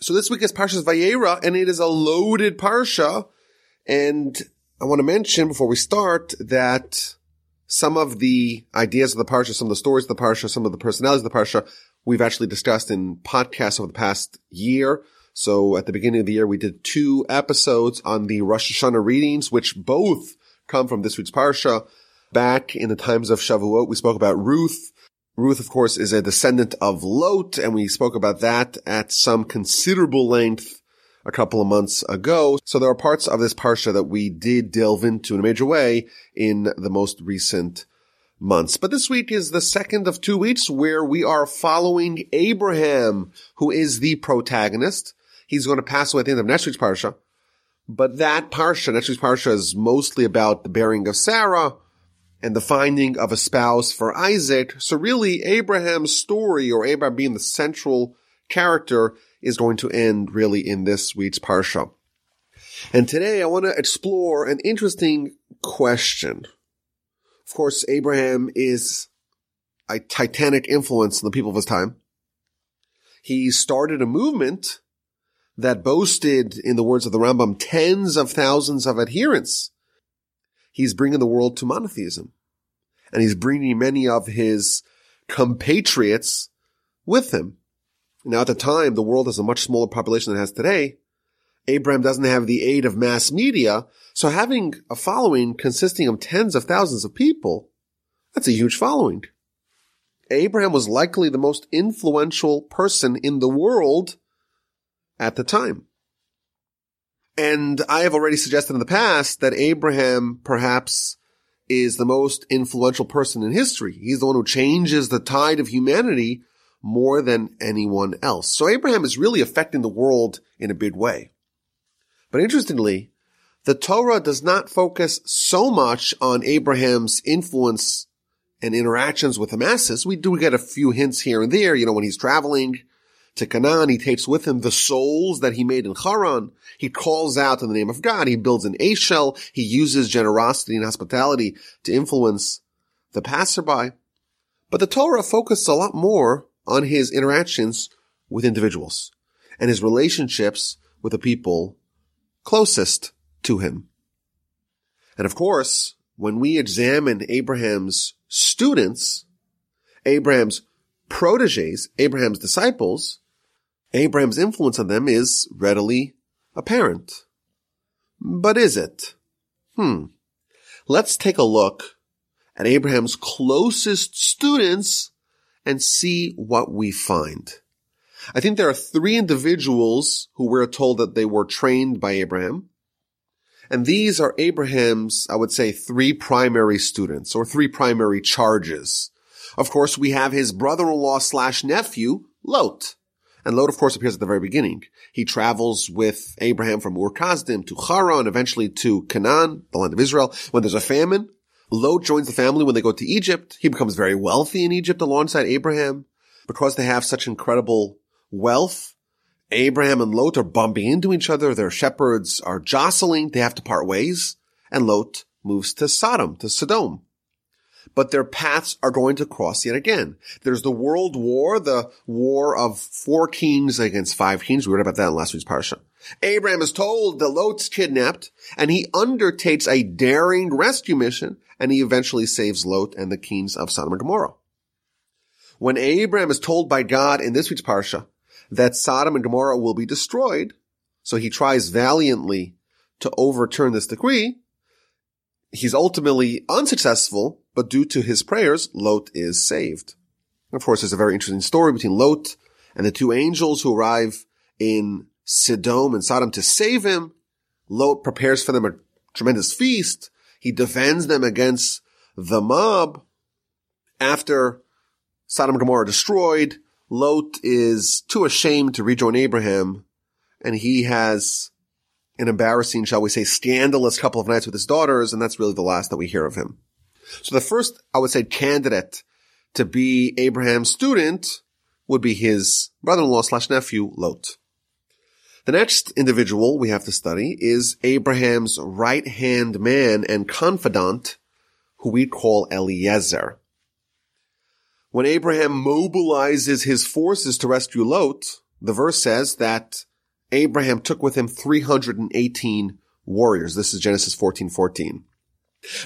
So this week is Parshas Vayera, and it is a loaded Parsha. And I want to mention before we start that some of the ideas of the Parsha, some of the stories of the Parsha, some of the personalities of the Parsha, we've actually discussed in podcasts over the past year. So at the beginning of the year, we did two episodes on the Rosh Hashanah readings, which both come from this week's Parsha. Back in the times of Shavuot, we spoke about Ruth. Ruth, of course, is a descendant of Lot, and we spoke about that at some considerable length a couple of months ago. So there are parts of this Parsha that we did delve into in a major way in the most recent months. But this week is the second of two weeks where we are following Abraham, who is the protagonist. He's going to pass away at the end of next week's Parsha. But that Parsha, next week's Parsha is mostly about the bearing of Sarah and the finding of a spouse for Isaac. So really Abraham's story or Abraham being the central character is going to end really in this week's Parsha. And today I want to explore an interesting question. Of course, Abraham is a titanic influence in the people of his time. He started a movement that boasted, in the words of the Rambam, tens of thousands of adherents. He's bringing the world to monotheism. And he's bringing many of his compatriots with him. Now at the time, the world has a much smaller population than it has today. Abraham doesn't have the aid of mass media. So having a following consisting of tens of thousands of people, that's a huge following. Abraham was likely the most influential person in the world at the time. And I have already suggested in the past that Abraham perhaps is the most influential person in history. He's the one who changes the tide of humanity more than anyone else. So Abraham is really affecting the world in a big way. But interestingly, the Torah does not focus so much on Abraham's influence and interactions with the masses. We do get a few hints here and there, you know, when he's traveling to Canaan, he takes with him the souls that he made in Haran. He calls out in the name of God. He builds an Ashel. He uses generosity and hospitality to influence the passerby. But the Torah focuses a lot more on his interactions with individuals and his relationships with the people closest to him. And of course, when we examine Abraham's students, Abraham's proteges, Abraham's disciples, Abraham's influence on them is readily apparent. But is it? Hmm. Let's take a look at Abraham's closest students and see what we find. I think there are three individuals who we're told that they were trained by Abraham. And these are Abraham's, I would say, three primary students or three primary charges. Of course, we have his brother-in-law slash nephew, Lot. And Lot, of course, appears at the very beginning. He travels with Abraham from Ur Kasdim to Haran, eventually to Canaan, the land of Israel. When there's a famine, Lot joins the family when they go to Egypt. He becomes very wealthy in Egypt alongside Abraham. Because they have such incredible wealth, Abraham and Lot are bumping into each other. Their shepherds are jostling. They have to part ways. And Lot moves to Sodom, to Sodom. But their paths are going to cross yet again. There's the world war, the war of four kings against five kings. We read about that in last week's parsha. Abraham is told that Lot's kidnapped and he undertakes a daring rescue mission and he eventually saves Lot and the kings of Sodom and Gomorrah. When Abraham is told by God in this week's parsha that Sodom and Gomorrah will be destroyed, so he tries valiantly to overturn this decree, he's ultimately unsuccessful, but due to his prayers, Lot is saved. Of course, there's a very interesting story between Lot and the two angels who arrive in Sodom and Sodom to save him. Lot prepares for them a tremendous feast. He defends them against the mob. After Sodom and Gomorrah destroyed, Lot is too ashamed to rejoin Abraham, and he has an embarrassing, shall we say, scandalous couple of nights with his daughters, and that's really the last that we hear of him. So the first, I would say, candidate to be Abraham's student would be his brother-in-law slash nephew, Lot. The next individual we have to study is Abraham's right-hand man and confidant, who we call Eliezer. When Abraham mobilizes his forces to rescue Lot, the verse says that Abraham took with him 318 warriors. This is Genesis 14, 14.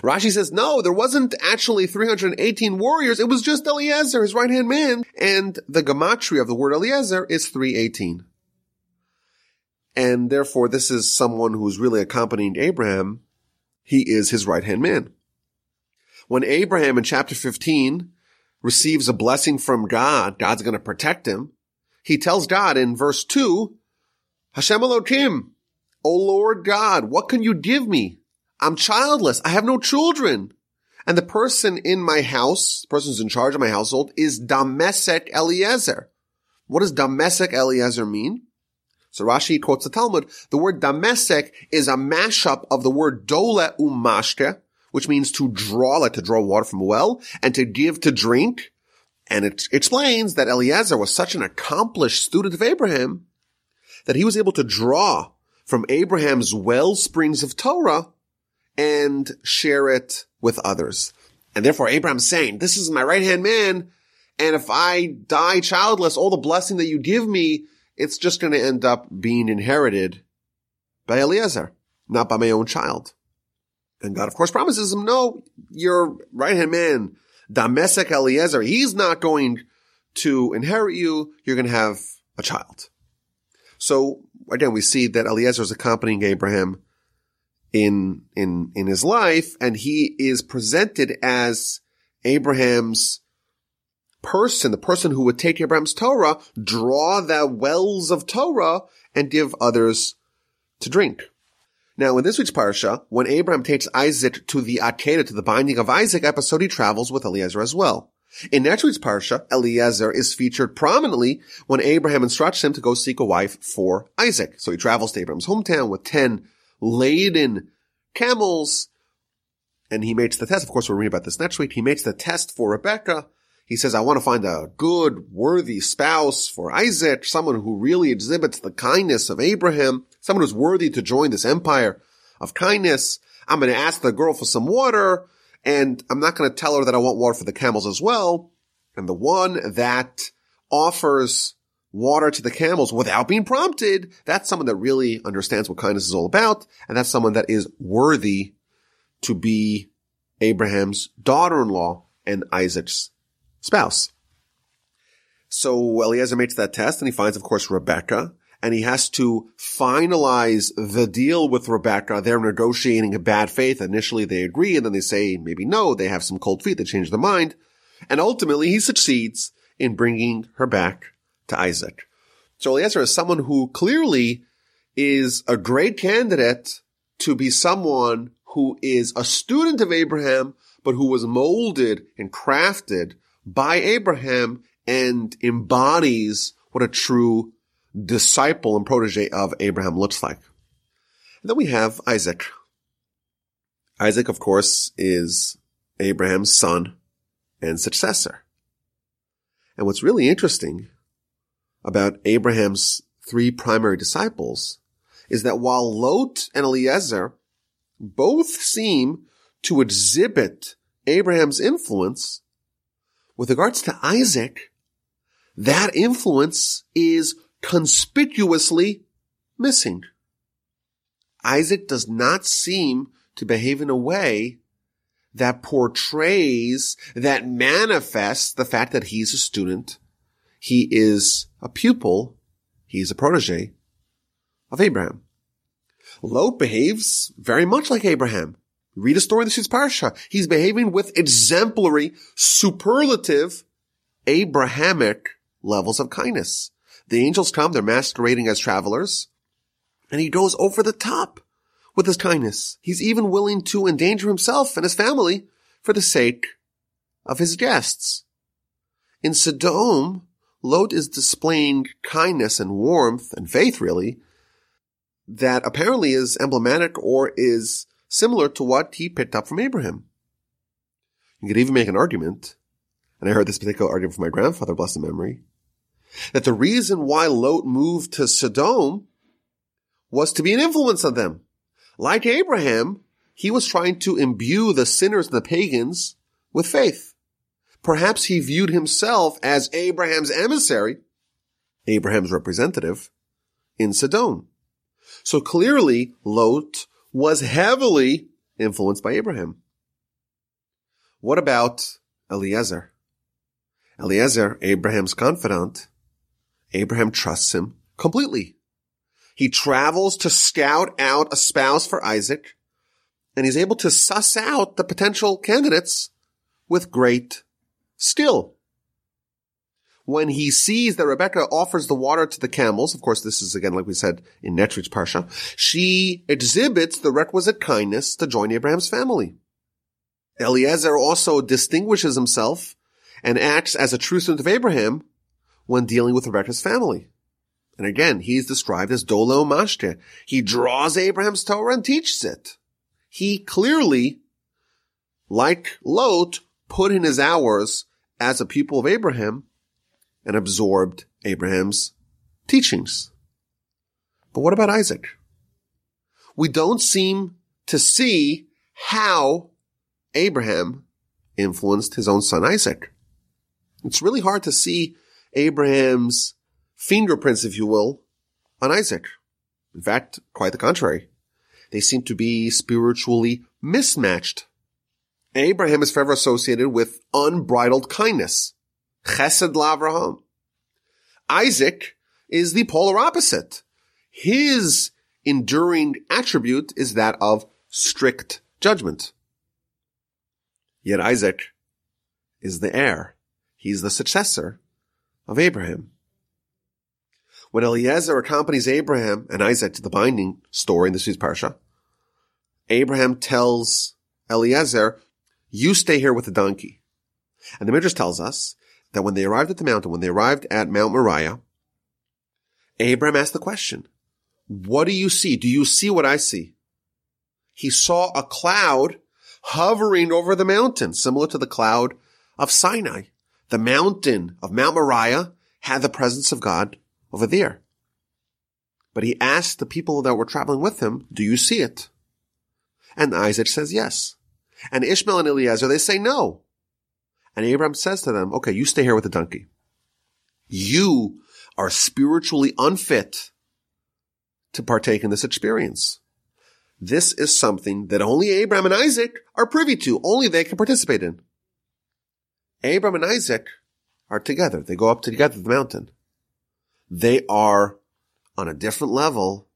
Rashi says, no, there wasn't actually 318 warriors. It was just Eliezer, his right hand man. And the gematria of the word Eliezer is 318. And therefore, this is someone who's really accompanying Abraham. He is his right hand man. When Abraham in chapter 15 receives a blessing from God, God's going to protect him. He tells God in verse 2, Hashem Elohim, O Lord God, what can you give me? I'm childless. I have no children. And the person in my house, the person who's in charge of my household is Damesek Eliezer. What does Damesek Eliezer mean? So Rashi quotes the Talmud. The word Damesek is a mashup of the word dole umashke, which means to draw, like to draw water from a well, and to give to drink. And it explains that Eliezer was such an accomplished student of Abraham that he was able to draw from Abraham's well springs of Torah and share it with others. And therefore Abraham's saying, this is my right hand man. And if I die childless, all the blessing that you give me, it's just going to end up being inherited by Eliezer, not by my own child. And God, of course, promises him, no, your right hand man, Damesek Eliezer, he's not going to inherit you. You're going to have a child. So again, we see that Eliezer is accompanying Abraham in, in, in his life and he is presented as Abraham's person, the person who would take Abraham's Torah, draw the wells of Torah and give others to drink. Now, in this week's parsha, when Abraham takes Isaac to the Akedah, to the binding of Isaac episode, he travels with Eliezer as well. In next week's parsha, Eliezer is featured prominently when Abraham instructs him to go seek a wife for Isaac. So he travels to Abraham's hometown with 10 laden camels, and he makes the test. Of course, we'll read about this next week. He makes the test for Rebecca. He says, I want to find a good, worthy spouse for Isaac, someone who really exhibits the kindness of Abraham, someone who's worthy to join this empire of kindness. I'm going to ask the girl for some water, and I'm not going to tell her that I want water for the camels as well. And the one that offers water to the camels without being prompted, that's someone that really understands what kindness is all about, and that's someone that is worthy to be Abraham's daughter-in-law and Isaac's spouse. So Eliezer makes that test and he finds, of course, Rebecca and he has to finalize the deal with Rebecca. They're negotiating a bad faith. Initially they agree and then they say maybe no, they have some cold feet, they change their mind. And ultimately he succeeds in bringing her back to Isaac. So Eliezer is someone who clearly is a great candidate to be someone who is a student of Abraham, but who was molded and crafted by Abraham and embodies what a true disciple and protege of Abraham looks like. And then we have Isaac. Isaac, of course, is Abraham's son and successor. And what's really interesting about Abraham's three primary disciples is that while Lot and Eliezer both seem to exhibit Abraham's influence, with regards to Isaac, that influence is conspicuously missing. Isaac does not seem to behave in a way that portrays, that manifests the fact that he's a student, he is a pupil, he's a protege of Abraham. Lot behaves very much like Abraham. Read a story in the Shit's Parsha. He's behaving with exemplary, superlative, Abrahamic levels of kindness. The angels come, they're masquerading as travelers, and he goes over the top with his kindness. He's even willing to endanger himself and his family for the sake of his guests. In Sodom, Lot is displaying kindness and warmth and faith, really, that apparently is emblematic or is similar to what he picked up from Abraham. You could even make an argument, and I heard this particular argument from my grandfather, bless blessed memory, that the reason why Lot moved to Sodom was to be an influence on them. Like Abraham, he was trying to imbue the sinners and the pagans with faith. Perhaps he viewed himself as Abraham's emissary Abraham's representative, in Sodom. So clearly, Lot was heavily influenced by Abraham. What about Eliezer? Eliezer, Abraham's confidant, Abraham trusts him completely. He travels to scout out a spouse for Isaac, and he's able to suss out the potential candidates with great skill. When he sees that Rebecca offers the water to the camels, of course, this is again, like we said in Netrich's Parsha, she exhibits the requisite kindness to join Abraham's family. Eliezer also distinguishes himself and acts as a true student of Abraham when dealing with Rebecca's family. And again, he's described as Dole umashke. He draws Abraham's Torah and teaches it. He clearly, like Lot, put in his hours as a pupil of Abraham and absorbed Abraham's teachings. But what about Isaac? We don't seem to see how Abraham influenced his own son Isaac. It's really hard to see Abraham's fingerprints, if you will, on Isaac. In fact, quite the contrary. They seem to be spiritually mismatched. Abraham is forever associated with unbridled kindness. Chesed Lavraham. Isaac is the polar opposite. His enduring attribute is that of strict judgment. Yet Isaac is the heir. He's the successor of Abraham. When Eliezer accompanies Abraham and Isaac to the binding story in the Swiss Parsha, Abraham tells Eliezer, you stay here with the donkey. And the Midrash tells us that when they arrived at the mountain, when they arrived at Mount Moriah, Abraham asked the question, what do you see? Do you see what I see? He saw a cloud hovering over the mountain, similar to the cloud of Sinai. The mountain of Mount Moriah had the presence of God over there. But he asked the people that were traveling with him, do you see it? And Isaac says yes. And Ishmael and Eliezer, they say no. And Abraham says to them, okay, you stay here with the donkey. You are spiritually unfit to partake in this experience. This is something that only Abraham and Isaac are privy to. Only they can participate in. Abraham and Isaac are together. They go up together to the mountain. They are on a different level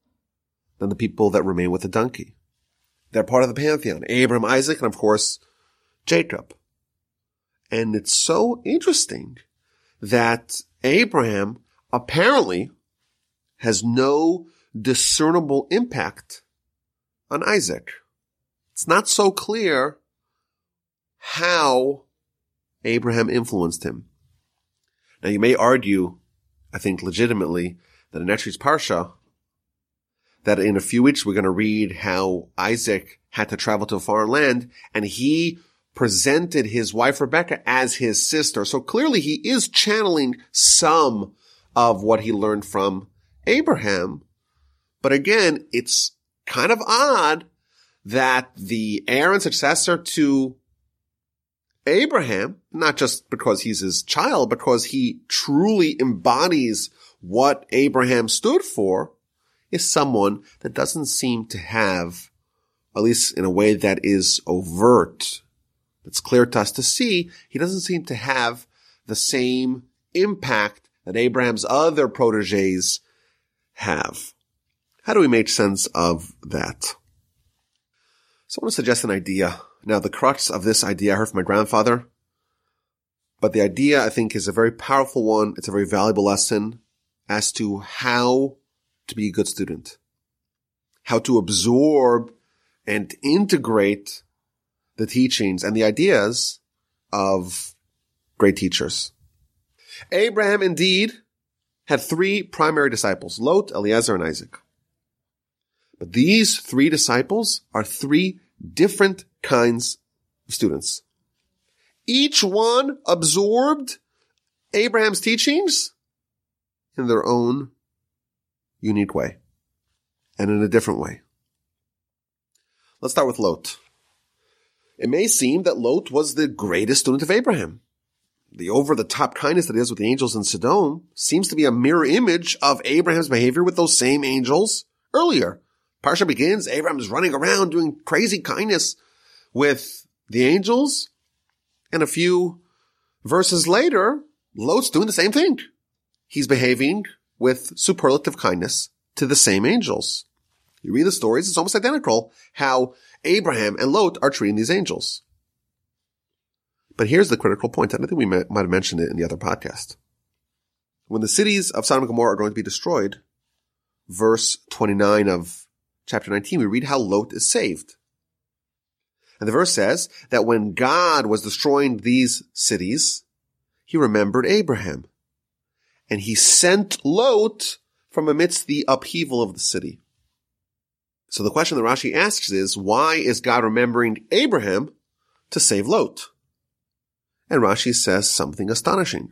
than the people that remain with the donkey. They're part of the pantheon. Abraham, Isaac, and of course, Jacob. And it's so interesting that Abraham apparently has no discernible impact on Isaac. It's not so clear how Abraham influenced him. Now you may argue, I think legitimately, that in Netri's Parsha, that in a few weeks we're going to read how Isaac had to travel to a foreign land and he presented his wife Rebecca as his sister. So clearly he is channeling some of what he learned from Abraham. But again, it's kind of odd that the heir and successor to Abraham, not just because he's his child, because he truly embodies what Abraham stood for, is someone that doesn't seem to have, at least in a way that is overt, that's clear to us to see, he doesn't seem to have the same impact that Abraham's other proteges have. How do we make sense of that? So I want to suggest an idea. Now, the crux of this idea I heard from my grandfather, but the idea I think is a very powerful one. It's a very valuable lesson as to how to be a good student, how to absorb and integrate the teachings and the ideas of great teachers. Abraham indeed had three primary disciples, Lot, Eliezer, and Isaac. But these three disciples are three different kinds of students. Each one absorbed Abraham's teachings in their own unique way and in a different way. Let's start with Lot. It may seem that Lot was the greatest student of Abraham. the over the top kindness that he has with the angels in Sodom seems to be a mirror image of Abraham's behavior with those same angels earlier. Parsha begins, Abraham is running around doing crazy kindness with the angels. And a few verses later, Lot's doing the same thing. He's behaving with superlative kindness to the same angels. You read the stories, it's almost identical how Abraham and Lot are treating these angels. But here's the critical point. I think we might have mentioned it in the other podcast. When the cities of Sodom and Gomorrah are going to be destroyed, verse 29 of chapter 19, we read how Lot is saved. And the verse says that when God was destroying these cities, he remembered Abraham. And he sent Lot from amidst the upheaval of the city. So the question that Rashi asks is, why is God remembering Abraham to save Lot? And Rashi says something astonishing.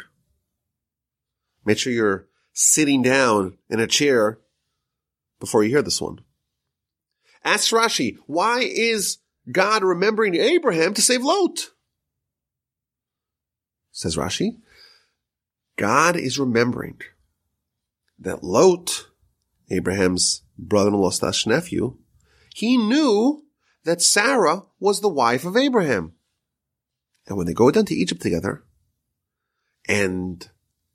Make sure you're sitting down in a chair before you hear this one. Ask Rashi, why is God remembering Abraham to save Lot? Says Rashi, God is remembering that Lot, Abraham's brother-in-law slash nephew, he knew that Sarah was the wife of Abraham. And when they go down to Egypt together, and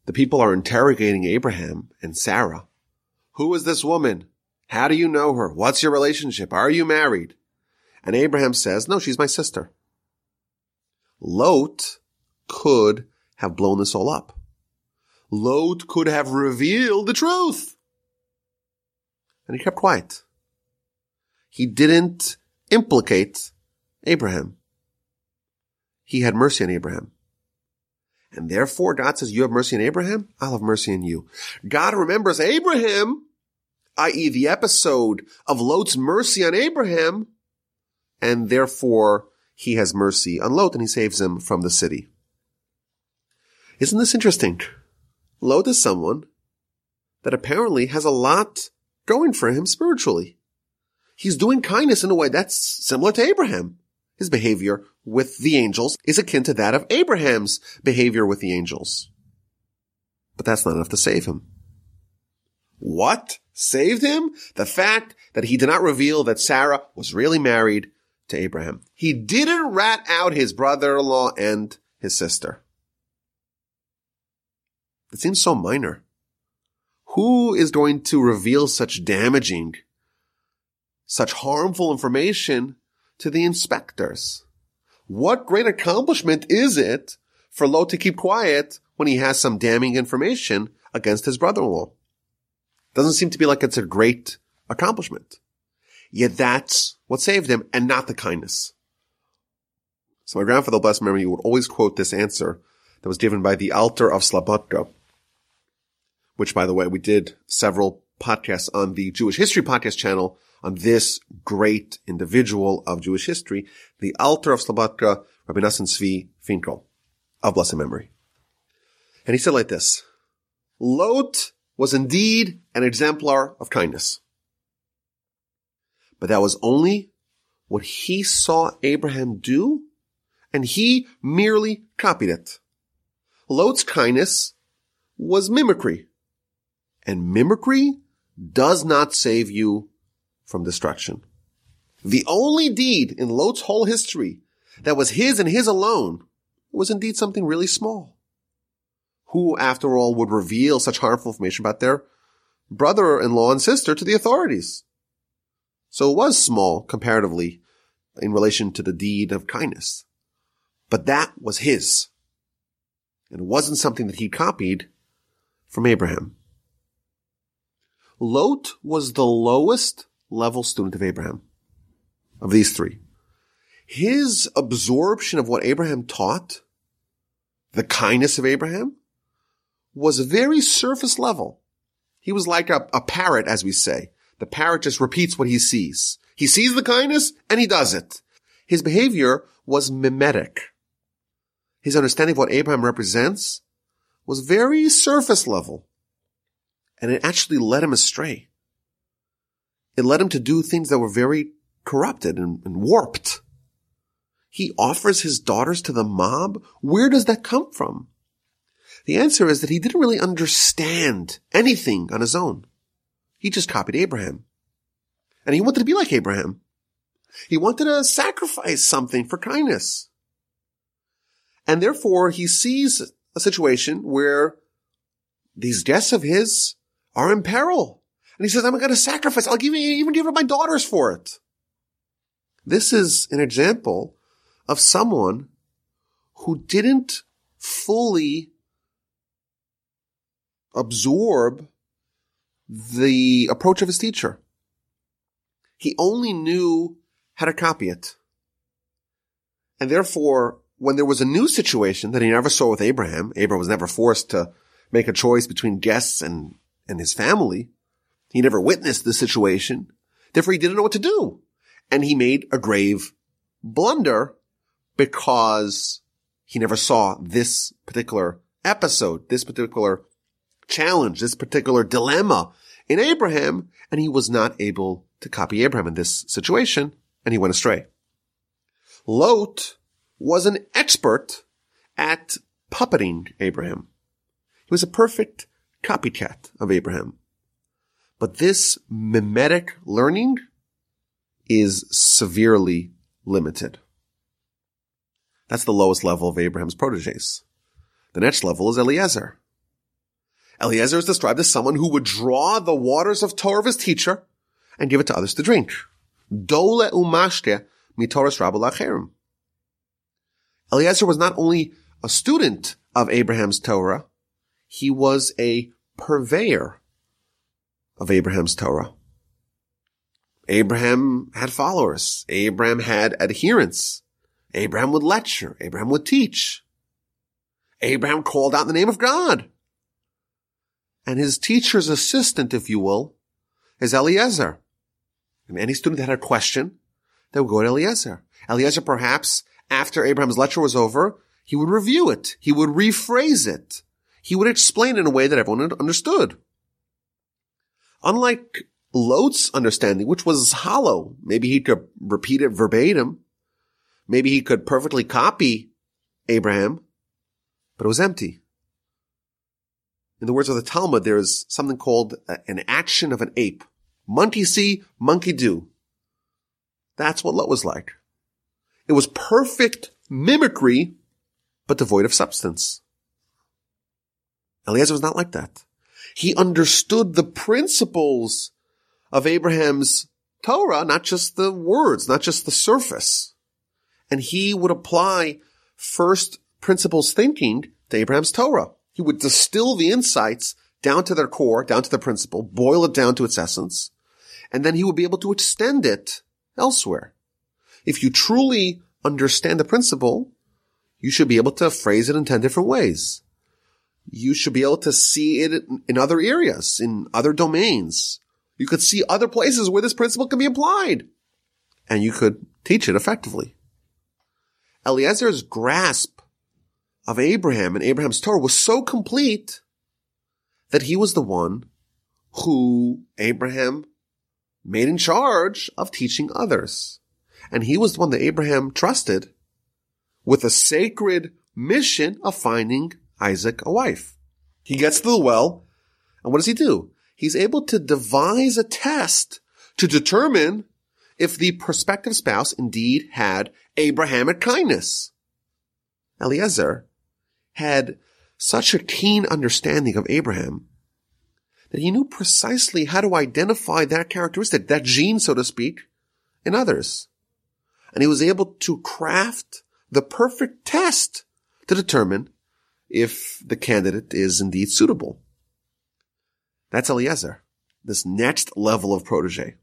the people are interrogating Abraham and Sarah, who is this woman? How do you know her? What's your relationship? Are you married? And Abraham says, no, she's my sister. Lot could have blown this all up. Lot could have revealed the truth. And he kept quiet. He didn't implicate Abraham. He had mercy on Abraham. And therefore God says, you have mercy on Abraham, I'll have mercy on you. God remembers Abraham, i.e. the episode of Lot's mercy on Abraham, and therefore he has mercy on Lot and he saves him from the city. Isn't this interesting? Lot is someone that apparently has a lot going for him spiritually. He's doing kindness in a way that's similar to Abraham. His behavior with the angels is akin to that of Abraham's behavior with the angels. But that's not enough to save him. What saved him? The fact that he did not reveal that Sarah was really married to Abraham. He didn't rat out his brother-in-law and his sister. It seems so minor. Who is going to reveal such damaging, such harmful information to the inspectors? What great accomplishment is it for Lot to keep quiet when he has some damning information against his brother-in-law? Doesn't seem to be like it's a great accomplishment. Yet that's what saved him and not the kindness. So my grandfather, blessed memory, would always quote this answer that was given by the Alter of Slobodka which by the way, we did several podcasts on the Jewish History Podcast channel on this great individual of Jewish history, the Alter of Slobodka, Rabbi Nosson Tzvi Finkel of blessed memory. And he said like this, Lot was indeed an exemplar of kindness. But that was only what he saw Abraham do, and he merely copied it. Lot's kindness was mimicry and mimicry does not save you from destruction. The only deed in Lot's whole history that was his and his alone was indeed something really small. Who, after all, would reveal such harmful information about their brother-in-law and sister to the authorities? So it was small comparatively in relation to the deed of kindness. But that was his. And it wasn't something that he copied from Abraham. Lot was the lowest level student of Abraham, of these three. His absorption of what Abraham taught, the kindness of Abraham, was very surface level. He was like a, a parrot, as we say. The parrot just repeats what he sees. He sees the kindness and he does it. His behavior was mimetic. His understanding of what Abraham represents was very surface level and it actually led him astray. It led him to do things that were very corrupted and, and warped. He offers his daughters to the mob. Where does that come from? The answer is that he didn't really understand anything on his own. He just copied Abraham. And he wanted to be like Abraham. He wanted to sacrifice something for kindness. And therefore he sees a situation where these guests of his are in peril. And he says, I'm going to sacrifice. I'll give you, even give up my daughters for it. This is an example of someone who didn't fully absorb the approach of his teacher. He only knew how to copy it. And therefore, when there was a new situation that he never saw with Abraham, Abraham was never forced to make a choice between guests and, and his family. He never witnessed the situation. Therefore, he didn't know what to do. And he made a grave blunder because he never saw this particular episode, this particular challenge, this particular dilemma in Abraham, and he was not able to copy Abraham in this situation, and he went astray. Lot was an expert at puppeting Abraham. He was a perfect copycat of Abraham. But this mimetic learning is severely limited. That's the lowest level of Abraham's proteges. The next level is Eliezer. Eliezer is described as someone who would draw the waters of Torah of his teacher and give it to others to drink. Dole umashke mitoras lacherim. Eliezer was not only a student of Abraham's Torah, he was a purveyor of Abraham's Torah. Abraham had followers. Abraham had adherents. Abraham would lecture. Abraham would teach. Abraham called out the name of God. And his teacher's assistant, if you will, is Eliezer. And any student that had a question, they would go to Eliezer. Eliezer perhaps, after Abraham's lecture was over, he would review it. He would rephrase it. He would explain in a way that everyone understood. Unlike Lot's understanding, which was hollow, maybe he could repeat it verbatim. Maybe he could perfectly copy Abraham, but it was empty. In the words of the Talmud, there is something called an action of an ape. Monkey see, monkey do. That's what Lot was like. It was perfect mimicry, but devoid of substance. Eliezer was not like that. He understood the principles of Abraham's Torah, not just the words, not just the surface. And he would apply first principles thinking to Abraham's Torah. He would distill the insights down to their core, down to the principle, boil it down to its essence, and then he would be able to extend it elsewhere. If you truly understand the principle, you should be able to phrase it in 10 different ways. You should be able to see it in other areas, in other domains. You could see other places where this principle can be applied. And you could teach it effectively. Eliezer's grasp of Abraham and Abraham's Torah was so complete that he was the one who Abraham made in charge of teaching others. And he was the one that Abraham trusted with a sacred mission of finding Isaac a wife. He gets to the well, and what does he do? He's able to devise a test to determine if the prospective spouse indeed had Abrahamic kindness. Eliezer had such a keen understanding of Abraham that he knew precisely how to identify that characteristic, that gene, so to speak, in others. And he was able to craft the perfect test to determine if the candidate is indeed suitable. That's Eliezer, this next level of protege.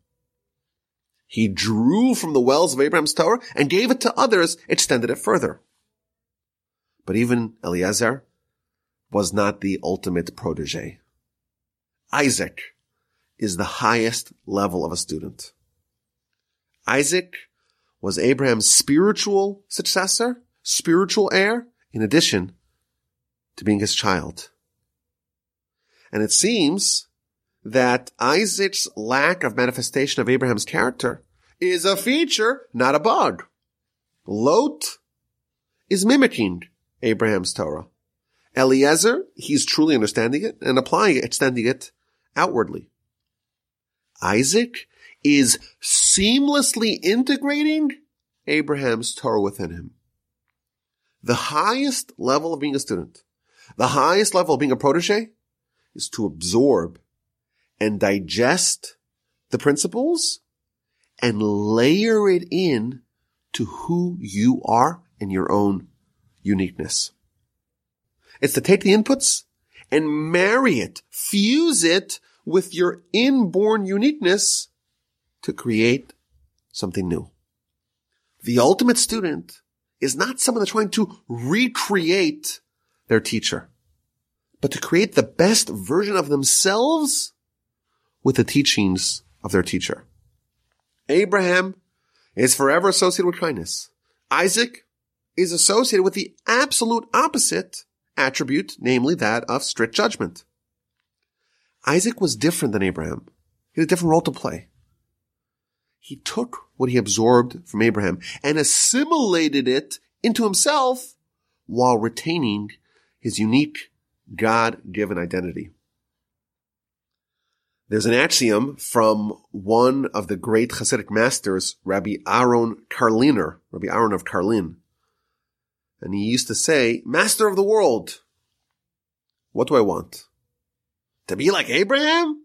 He drew from the wells of Abraham's Torah and gave it to others, extended it further. But even Eliezer was not the ultimate protege. Isaac is the highest level of a student. Isaac was Abraham's spiritual successor, spiritual heir, in addition to being his child. And it seems that Isaac's lack of manifestation of Abraham's character is a feature, not a bug. Lot is mimicking Abraham's Torah. Eliezer, he's truly understanding it and applying it, extending it outwardly. Isaac is seamlessly integrating Abraham's Torah within him. The highest level of being a student, the highest level of being a protege is to absorb and digest the principles and layer it in to who you are in your own uniqueness. It's to take the inputs and marry it, fuse it with your inborn uniqueness to create something new. The ultimate student is not someone that's trying to recreate their teacher, but to create the best version of themselves with the teachings of their teacher. Abraham is forever associated with kindness. Isaac is associated with the absolute opposite attribute, namely that of strict judgment. Isaac was different than Abraham. He had a different role to play. He took what he absorbed from Abraham and assimilated it into himself while retaining his unique God-given identity. There's an axiom from one of the great Hasidic masters, Rabbi Aaron Karliner, Rabbi Aaron of Karlin. And he used to say, Master of the world, what do I want? To be like Abraham?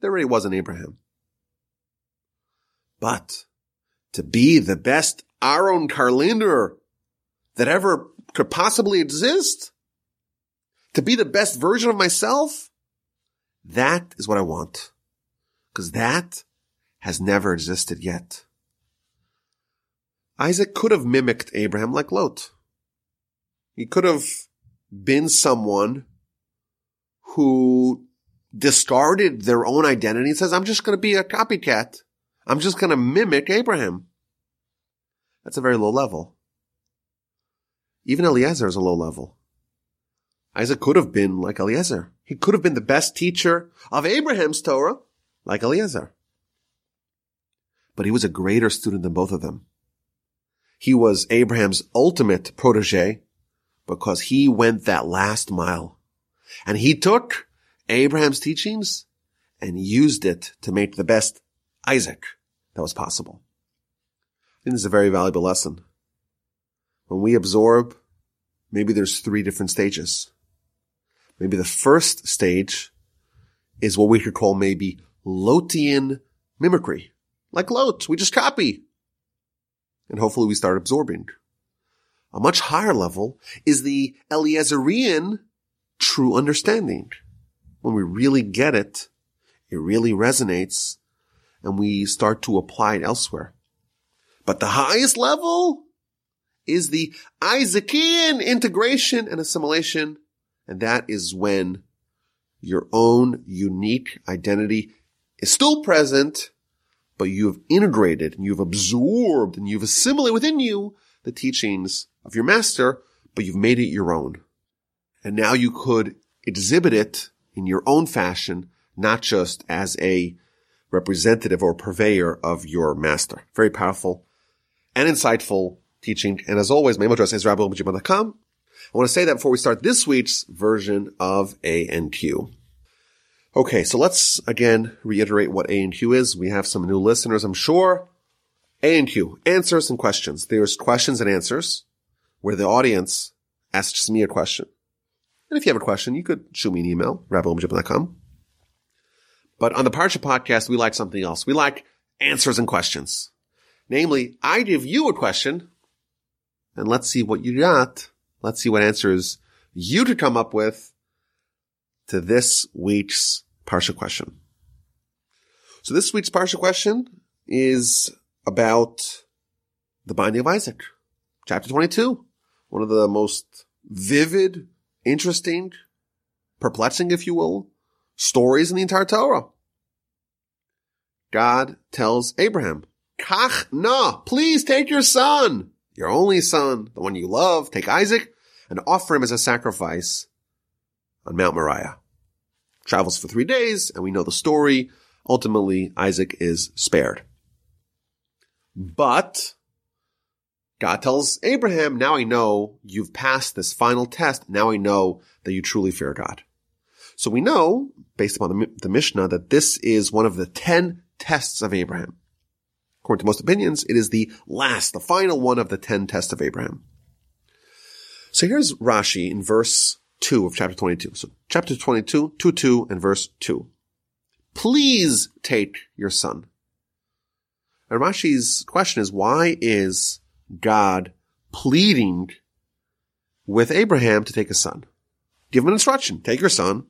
There really wasn't Abraham. But to be the best Aaron Karliner that ever could possibly exist? To be the best version of myself? That is what I want. Cause that has never existed yet. Isaac could have mimicked Abraham like Lot. He could have been someone who discarded their own identity and says, I'm just going to be a copycat. I'm just going to mimic Abraham. That's a very low level. Even Eliezer is a low level. Isaac could have been like Eliezer. He could have been the best teacher of Abraham's Torah, like Eliezer. But he was a greater student than both of them. He was Abraham's ultimate protege because he went that last mile. And he took Abraham's teachings and used it to make the best Isaac that was possible. I think this is a very valuable lesson. When we absorb, maybe there's three different stages. Maybe the first stage is what we could call maybe Lotian mimicry. Like Lot, we just copy. And hopefully we start absorbing. A much higher level is the Eliezerian true understanding. When we really get it, it really resonates and we start to apply it elsewhere. But the highest level is the Isaacian integration and assimilation. And that is when your own unique identity is still present, but you've integrated and you've absorbed and you've assimilated within you the teachings of your master, but you've made it your own. And now you could exhibit it in your own fashion, not just as a representative or purveyor of your master. Very powerful and insightful teaching. And as always, my email address is rabbi.com. I want to say that before we start this week's version of ANQ. Okay, so let's again reiterate what ANQ is. We have some new listeners, I'm sure. ANQ, answers and questions. There's questions and answers where the audience asks me a question. And if you have a question, you could shoot me an email, rabbi.com. But on the Parsha podcast, we like something else. We like answers and questions. Namely, I give you a question and let's see what you got. Let's see what answers you to come up with to this week's Parsha question. So this week's Parsha question is about the binding of Isaac. Chapter 22. One of the most vivid, interesting, perplexing, if you will, stories in the entire Torah. God tells Abraham, Kach na, please take your son, your only son, the one you love, take Isaac and offer him as a sacrifice on Mount Moriah. Travels for three days and we know the story. Ultimately, Isaac is spared. But God tells Abraham, now I know you've passed this final test. Now I know that you truly fear God. So we know, based upon the, the Mishnah, that this is one of the ten tests of Abraham. According to most opinions, it is the last, the final one of the ten tests of Abraham. So here's Rashi in verse 2 of chapter 22. So chapter 22, 2 2 and verse 2. Please take your son. And Rashi's question is, why is God pleading with Abraham to take a son? Give him an instruction. Take your son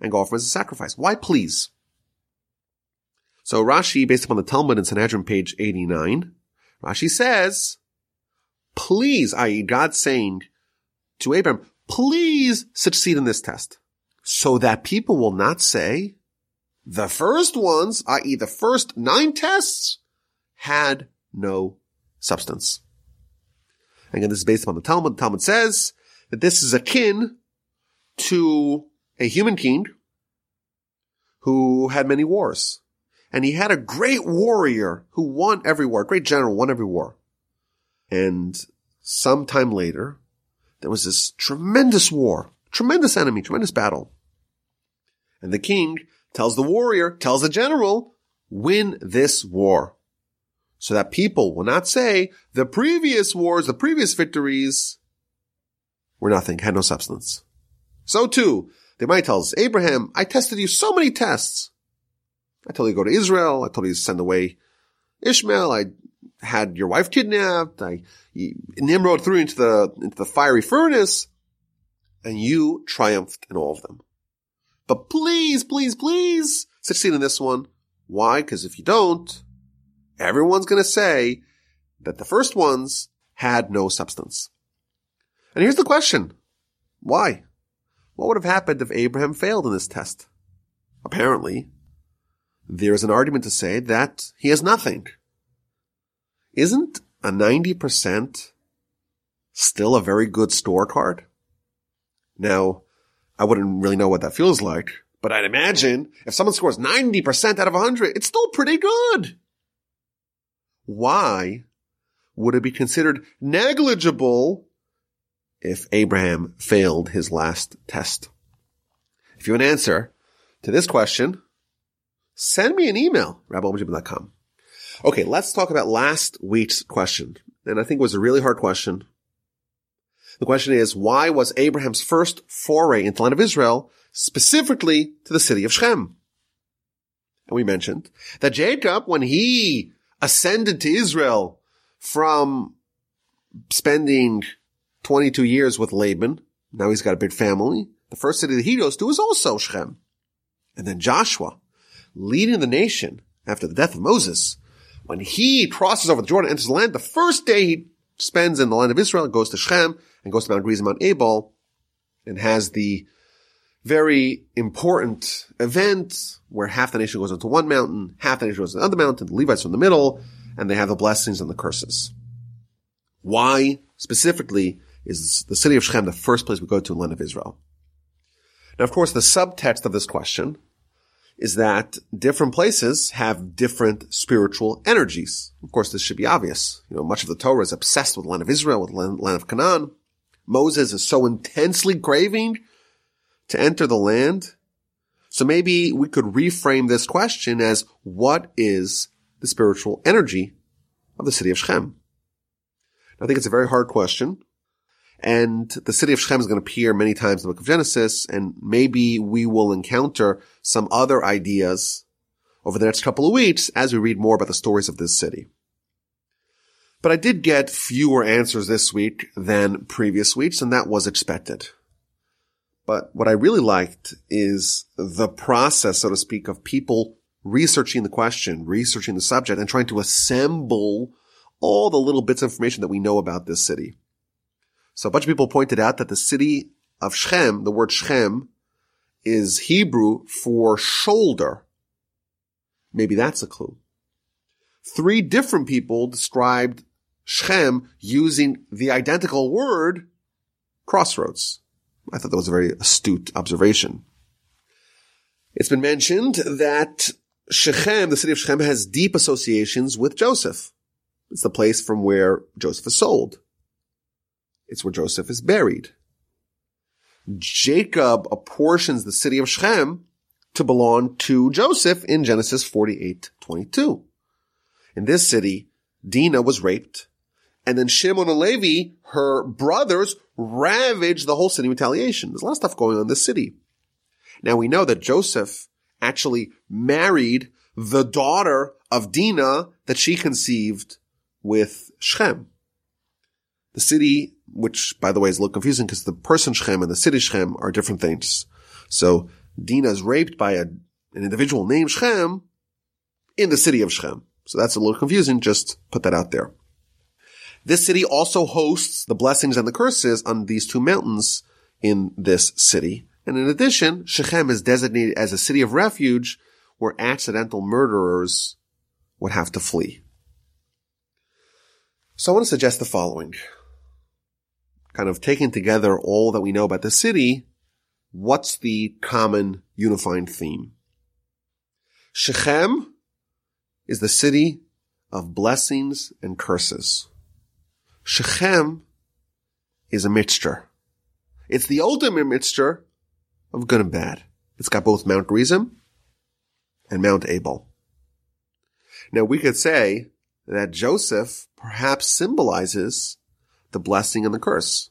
and go offer as a sacrifice. Why please? So Rashi, based upon the Talmud in Sanhedrin page 89, Rashi says, please, i.e. God saying to Abraham, please succeed in this test so that people will not say the first ones, i.e. the first nine tests had no substance. Again, this is based upon the Talmud. The Talmud says that this is akin to a human king who had many wars. And he had a great warrior who won every war, great general, won every war. And sometime later, there was this tremendous war, tremendous enemy, tremendous battle. And the king tells the warrior, tells the general, win this war. So that people will not say the previous wars, the previous victories were nothing, had no substance. So too, they might tell us, Abraham, I tested you so many tests. I told you to go to Israel. I told you to send away Ishmael. I had your wife kidnapped. I, Nimrod threw into the, into the fiery furnace and you triumphed in all of them. But please, please, please succeed in this one. Why? Because if you don't, everyone's going to say that the first ones had no substance. And here's the question. Why? What would have happened if Abraham failed in this test? Apparently, there is an argument to say that he has nothing. Isn't a 90% still a very good store card? Now, I wouldn't really know what that feels like, but I'd imagine if someone scores 90% out of 100, it's still pretty good. Why would it be considered negligible if Abraham failed his last test? If you have an answer to this question, send me an email, rabbiomjim.com. Okay, let's talk about last week's question. And I think it was a really hard question. The question is, why was Abraham's first foray into the land of Israel specifically to the city of Shechem? And we mentioned that Jacob, when he ascended to Israel from spending 22 years with Laban, now he's got a big family, the first city that he goes to is also Shechem. And then Joshua, leading the nation after the death of Moses, when he crosses over the Jordan, enters the land, the first day he spends in the land of Israel, goes to Shechem and goes to Mount Gerizim, Mount Ebal, and has the very important event where half the nation goes into one mountain, half the nation goes to the other mountain, the Levites in the middle, and they have the blessings and the curses. Why specifically is the city of Shechem the first place we go to in the land of Israel? Now, of course, the subtext of this question is that different places have different spiritual energies. Of course, this should be obvious. You know, much of the Torah is obsessed with the land of Israel, with the land, of Canaan. Moses is so intensely craving to enter the land. So maybe we could reframe this question as what is the spiritual energy of the city of Shechem? I think it's a very hard question. And the city of Shechem is going to appear many times in the book of Genesis, and maybe we will encounter some other ideas over the next couple of weeks as we read more about the stories of this city. But I did get fewer answers this week than previous weeks, and that was expected. But what I really liked is the process, so to speak, of people researching the question, researching the subject, and trying to assemble all the little bits of information that we know about this city. So a bunch of people pointed out that the city of Shechem, the word Shechem, is Hebrew for shoulder. Maybe that's a clue. Three different people described Shechem using the identical word crossroads. I thought that was a very astute observation. It's been mentioned that Shechem, the city of Shechem, has deep associations with Joseph. It's the place from where Joseph is sold. It's where Joseph is buried. Jacob apportions the city of Shechem to belong to Joseph in Genesis 48, 22. In this city, Dinah was raped, and then Shimon and Levi, her brothers, ravaged the whole city in retaliation. There's a lot of stuff going on in this city. Now we know that Joseph actually married the daughter of Dinah that she conceived with Shechem. The city, which by the way is a little confusing because the person Shechem and the city Shechem are different things. So Dinah is raped by a, an individual named Shechem in the city of Shechem. So that's a little confusing. Just put that out there. This city also hosts the blessings and the curses on these two mountains in this city. And in addition, Shechem is designated as a city of refuge where accidental murderers would have to flee. So I want to suggest the following. Kind of taking together all that we know about the city, what's the common unifying theme? Shechem is the city of blessings and curses. Shechem is a mixture. It's the ultimate mixture of good and bad. It's got both Mount Gerizim and Mount Ebal. Now we could say that Joseph perhaps symbolizes the blessing and the curse.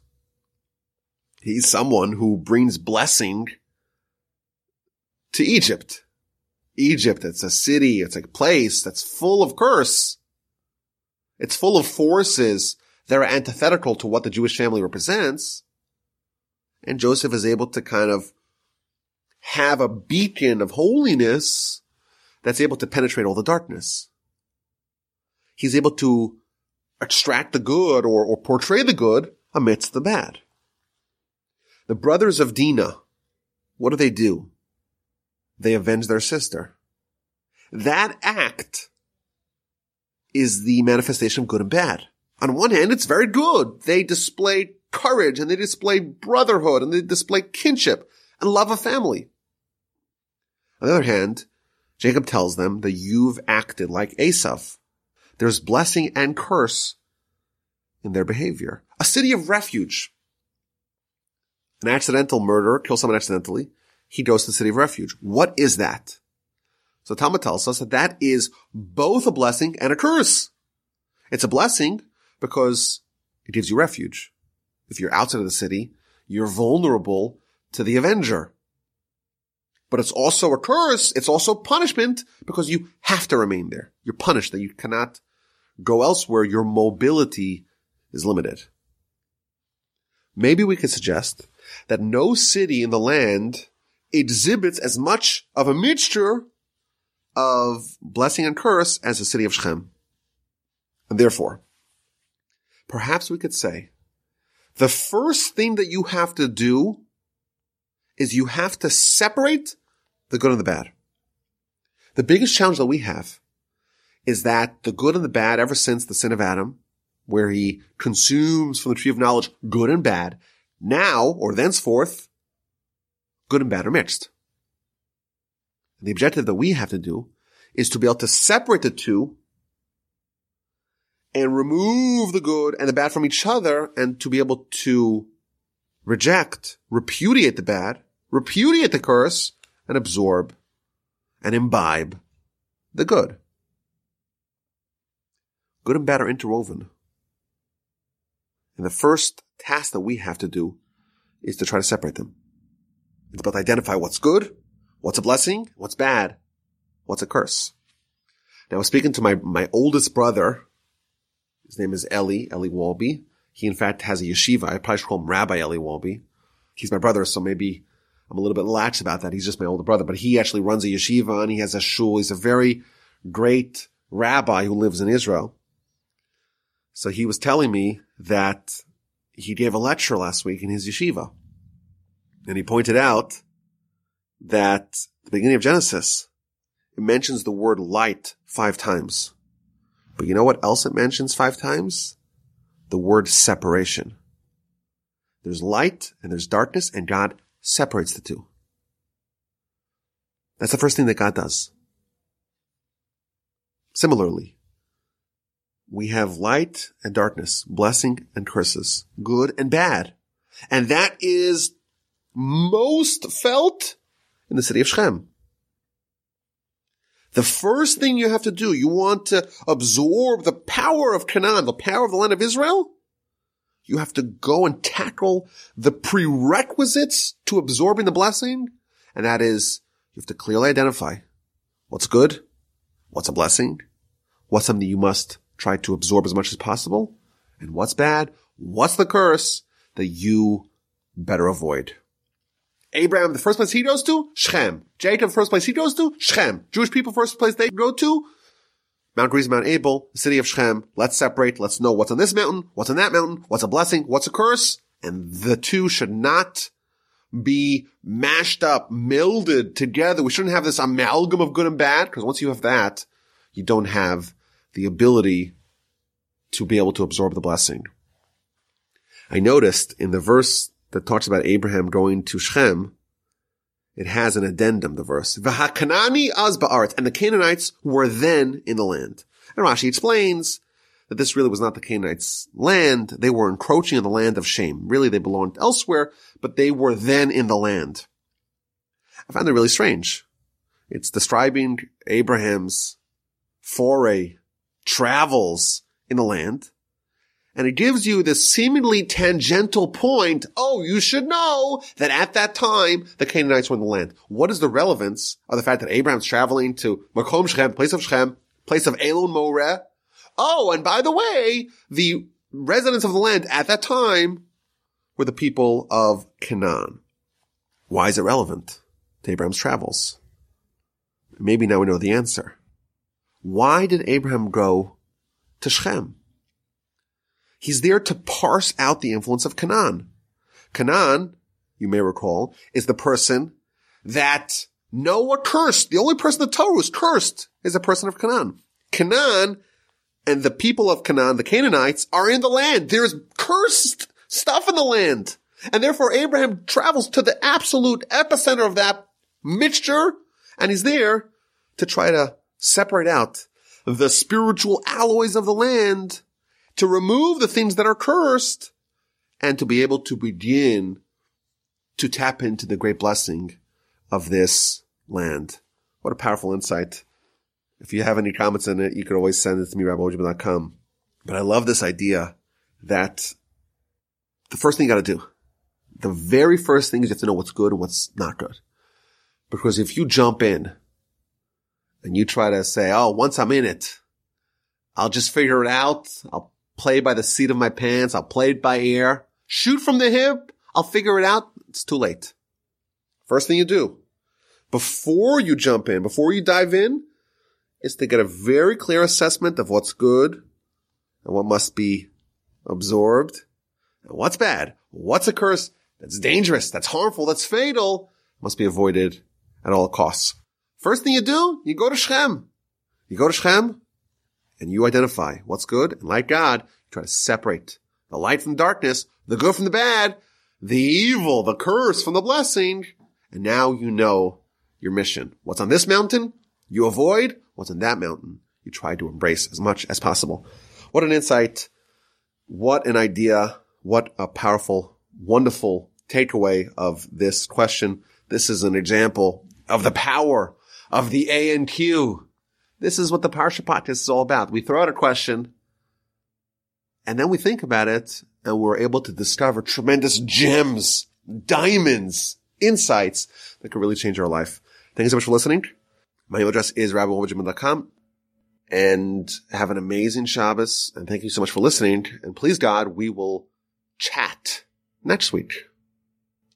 He's someone who brings blessing to Egypt. Egypt, it's a city, it's a place that's full of curse. It's full of forces that are antithetical to what the Jewish family represents. And Joseph is able to kind of have a beacon of holiness that's able to penetrate all the darkness. He's able to extract the good or, or portray the good amidst the bad. The brothers of Dinah, what do they do? They avenge their sister. That act is the manifestation of good and bad. On one hand, it's very good. They display courage and they display brotherhood and they display kinship and love of family. On the other hand, Jacob tells them that you've acted like Esav. There's blessing and curse in their behavior. A city of refuge. An accidental murderer kills someone accidentally. He goes to the city of refuge. What is that? So Talmud tells us that that is both a blessing and a curse. It's a blessing because it gives you refuge. If you're outside of the city, you're vulnerable to the avenger. But it's also a curse. It's also punishment because you have to remain there. You're punished that you cannot go elsewhere. Your mobility is limited. Maybe we could suggest that no city in the land exhibits as much of a mixture of blessing and curse as the city of Shechem. And therefore, perhaps we could say the first thing that you have to do is you have to separate the good and the bad. The biggest challenge that we have is that the good and the bad ever since the sin of Adam, where he consumes from the tree of knowledge good and bad, now or thenceforth, good and bad are mixed. And the objective that we have to do is to be able to separate the two and remove the good and the bad from each other and to be able to reject, repudiate the bad, repudiate the curse, and absorb and imbibe the good. Good and bad are interwoven. And the first task that we have to do is to try to separate them. It's about to identify what's good, what's a blessing, what's bad, what's a curse. Now I was speaking to my, my oldest brother. His name is Eli, Eli Walby. He in fact has a yeshiva. I probably should call him Rabbi Eli Walby. He's my brother, so maybe I'm a little bit lax about that. He's just my older brother, but he actually runs a yeshiva and he has a shul. He's a very great rabbi who lives in Israel. So he was telling me that he gave a lecture last week in his yeshiva. And he pointed out that the beginning of Genesis, it mentions the word light five times. But you know what else it mentions five times? The word separation. There's light and there's darkness and God separates the two. That's the first thing that God does. Similarly, we have light and darkness, blessing and curses, good and bad. And that is most felt in the city of Shechem. The first thing you have to do, you want to absorb the power of Canaan, the power of the land of Israel. You have to go and tackle the prerequisites to absorbing the blessing. And that is, you have to clearly identify what's good, what's a blessing, what's something you must try to absorb as much as possible, and what's bad, what's the curse that you better avoid. Abraham, the first place he goes to, Shechem. Jacob, first place he goes to, Shechem. Jewish people, first place they go to, Mount Gerizim, Mount Ebal, the city of Shechem. Let's separate. Let's know what's on this mountain, what's on that mountain, what's a blessing, what's a curse. And the two should not be mashed up, melded together. We shouldn't have this amalgam of good and bad, because once you have that, you don't have the ability to be able to absorb the blessing. I noticed in the verse that talks about Abraham going to Shechem, it has an addendum, the verse. And the Canaanites were then in the land. And Rashi explains that this really was not the Canaanites' land. They were encroaching on the land of Shem. Really, they belonged elsewhere, but they were then in the land. I found it really strange. It's describing Abraham's foray, travels in the land, and it gives you this seemingly tangential point. Oh, you should know that at that time, the Canaanites were in the land. What is the relevance of the fact that Abraham's traveling to Makom Shechem, place of Shechem, place of Elon Moreh? Oh, and by the way, the residents of the land at that time were the people of Canaan. Why is it relevant to Abraham's travels? Maybe now we know the answer. Why did Abraham go to Shechem? He's there to parse out the influence of Canaan. Canaan, you may recall, is the person that Noah cursed. The only person the Torah was cursed is a person of Canaan. Canaan and the people of Canaan, the Canaanites, are in the land. There's cursed stuff in the land. And therefore Abraham travels to the absolute epicenter of that mixture and he's there to try to separate out the spiritual alloys of the land to remove the things that are cursed and to be able to begin to tap into the great blessing of this land. What a powerful insight. If you have any comments on it, you can always send it to me, rabbiwojibin.com. But I love this idea that the first thing you gotta do, the very first thing is you have to know what's good and what's not good. Because if you jump in and you try to say, oh, once I'm in it, I'll just figure it out. I'll play by the seat of my pants. I'll play it by ear. Shoot from the hip. I'll figure it out. It's too late. First thing you do before you jump in, before you dive in, is to get a very clear assessment of what's good and what must be absorbed and what's bad. What's a curse that's dangerous, that's harmful, that's fatal, must be avoided at all costs. First thing you do, you go to Shem. You go to Shem and you identify what's good, and like God, you try to separate the light from darkness, the good from the bad, the evil, the curse from the blessing, and now you know your mission. What's on this mountain, you avoid. What's on that mountain, you try to embrace as much as possible. What an insight. What an idea. What a powerful, wonderful takeaway of this question. This is an example of the power of the A and Q this is what the Parsha Podcast is all about. We throw out a question and then we think about it and we're able to discover tremendous gems, diamonds, insights that could really change our life. Thank you so much for listening. My email address is rabbiwolvergym.com and have an amazing Shabbos. And thank you so much for listening. And please God, we will chat next week.